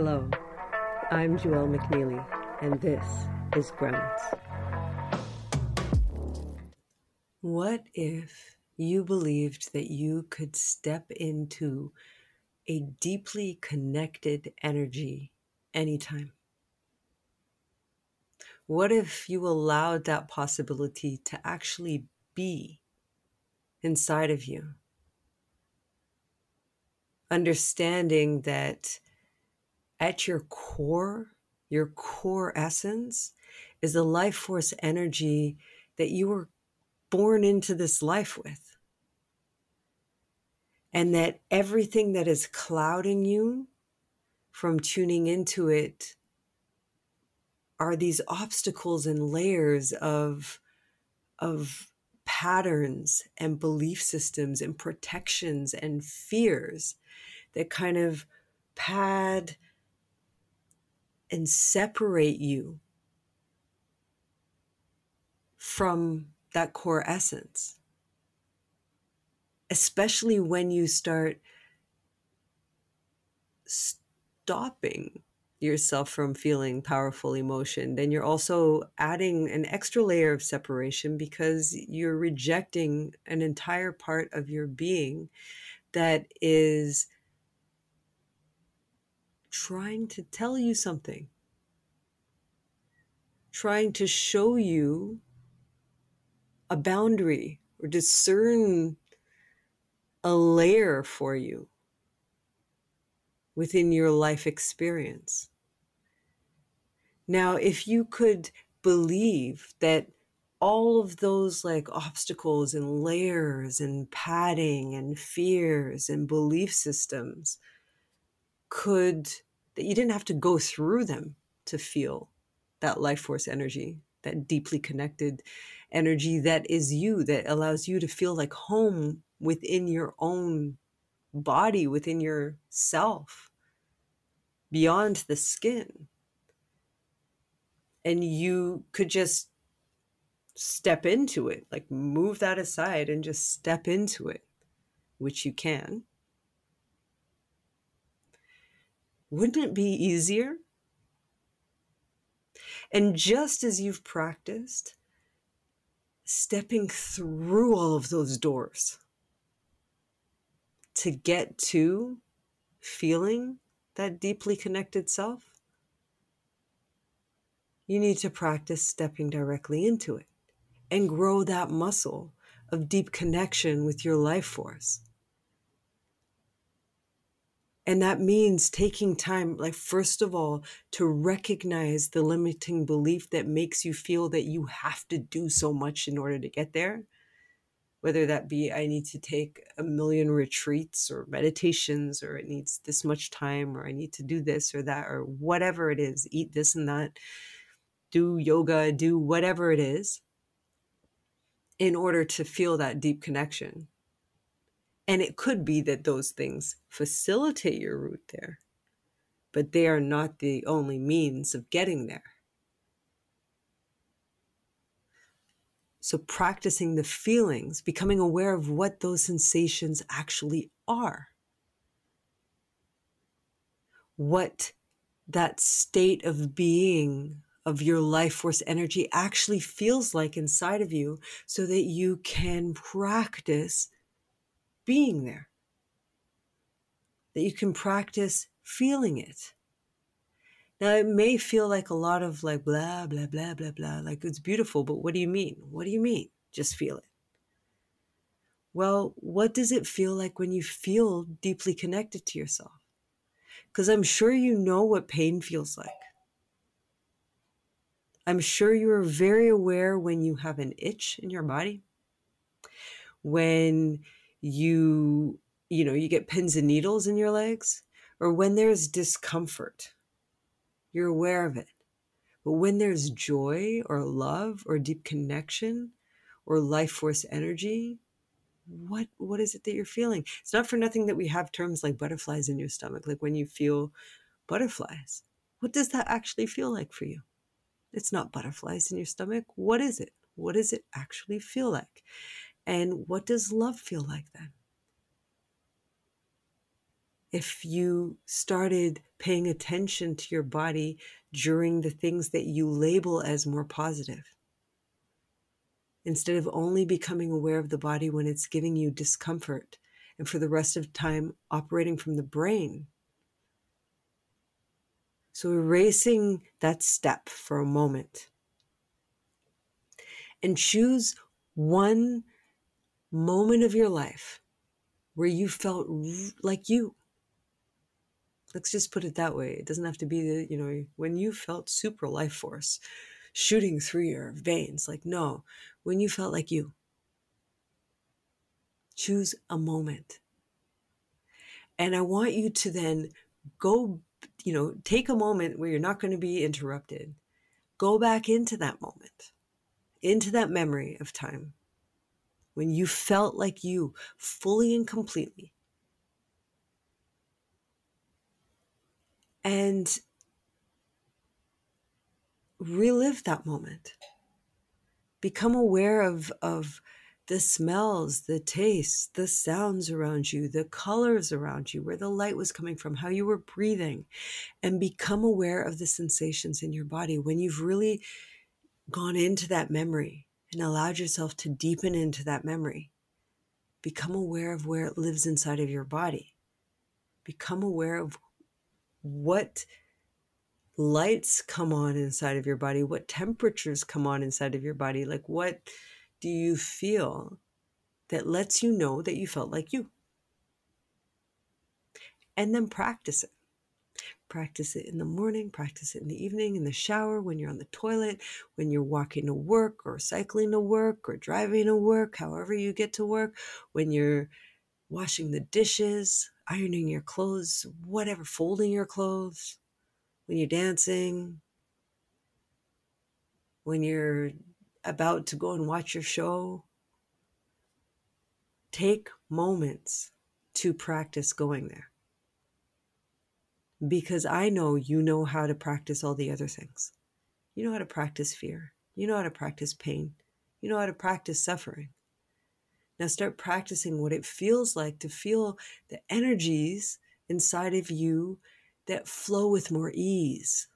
Hello, I'm Juel McNeilly, and this is Grounds. What if you believed that you could step into a deeply connected energy anytime? What if you allowed that possibility to actually be inside of you? Understanding that at your core, your core essence is the life force energy that you were born into this life with. And that everything that is clouding you from tuning into it are these obstacles and layers of, of patterns and belief systems and protections and fears that kind of pad and separate you from that core essence. Especially when you start stopping yourself from feeling powerful emotion, then you're also adding an extra layer of separation because you're rejecting an entire part of your being that is trying to tell you something, trying to show you a boundary or discern a layer for you within your life experience. Now, if you could believe that all of those like obstacles and layers and padding and fears and belief systems could, that you didn't have to go through them to feel that life force energy, that deeply connected energy that is you, that allows you to feel like home within your own body, within yourself beyond the skin. And you could just step into it, like move that aside and just step into it, which you can. Wouldn't it be easier? And just as you've practiced stepping through all of those doors to get to feeling that deeply connected self, you need to practice stepping directly into it and grow that muscle of deep connection with your life force. And that means taking time, like, first of all, to recognize the limiting belief that makes you feel that you have to do so much in order to get there whether that be I need to take a million retreats or meditations or it needs this much time or I need to do this or that or whatever it is, eat this and that, do yoga, do whatever it is in order to feel that deep connection. And it could be that those things facilitate your route there, but they are not the only means of getting there. So practicing the feelings, becoming aware of what those sensations actually are. What that state of being of your life force energy actually feels like inside of you so that you can practice being there. That you can practice feeling it. Now it may feel like a lot of like blah, blah, blah, blah, blah. Like it's beautiful, but what do you mean? What do you mean? Just feel it. Well, what does it feel like when you feel deeply connected to yourself? Because I'm sure you know what pain feels like. I'm sure you are very aware when you have an itch in your body, when you, you know, you get pins and needles in your legs, or when there's discomfort you're aware of it. But when there's joy or love or deep connection or life force energy, what what is it that you're feeling? It's not for nothing that we have terms like butterflies in your stomach, like when you feel butterflies. What does that actually feel like for you? It's not butterflies in your stomach. What is it? What does it actually feel like? And what does love feel like then? if you started paying attention to your body during the things that you label as more positive. Instead of only becoming aware of the body when it's giving you discomfort, and for the rest of time operating from the brain. So, erasing that step for a moment and choose one moment of your life where you felt like you let's just put it that way. It doesn't have to be the, you know, when you felt super life force shooting through your veins. Like, no, when you felt like you. Choose a moment. And I want you to then go, you know, take a moment where you're not going to be interrupted. Go back into that moment, into that memory of time when you felt like you fully and completely and relive that moment. Become aware of, of the smells, the tastes, the sounds around you, the colors around you, where the light was coming from, how you were breathing, and become aware of the sensations in your body when you've really gone into that memory and allowed yourself to deepen into that memory. Become aware of where it lives inside of your body. Become aware of what lights come on inside of your body, what temperatures come on inside of your body, like what do you feel that lets you know that you felt like you? And then practice it. Practice it in the morning, practice it in the evening, in the shower, when you're on the toilet, when you're walking to work or cycling to work or driving to work, however you get to work, when you're washing the dishes, ironing your clothes, whatever, folding your clothes, when you're dancing, when you're about to go and watch your show. Take moments to practice going there. Because I know you know how to practice all the other things. You know how to practice fear. You know how to practice pain. You know how to practice suffering. Now start practicing what it feels like to feel the energies inside of you that flow with more ease,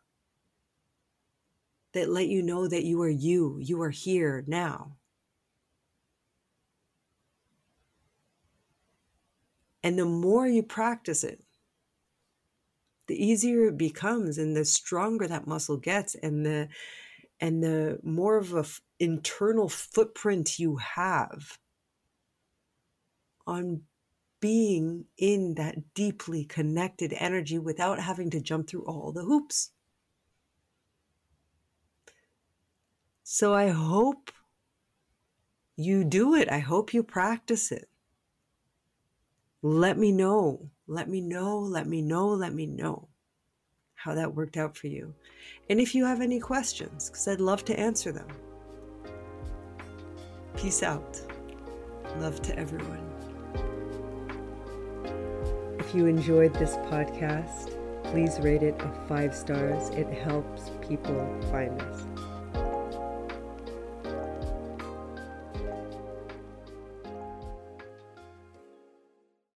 that let you know that you are you, you are here now. And the more you practice it, the easier it becomes and the stronger that muscle gets and the and the more of a f- internal footprint you have on being in that deeply connected energy without having to jump through all the hoops. So I hope you do it. I hope you practice it. Let me know. Let me know. Let me know. Let me know how that worked out for you. And if you have any questions, because I'd love to answer them. Peace out. Love to everyone. If you enjoyed this podcast, please rate it a five stars. It helps people find us.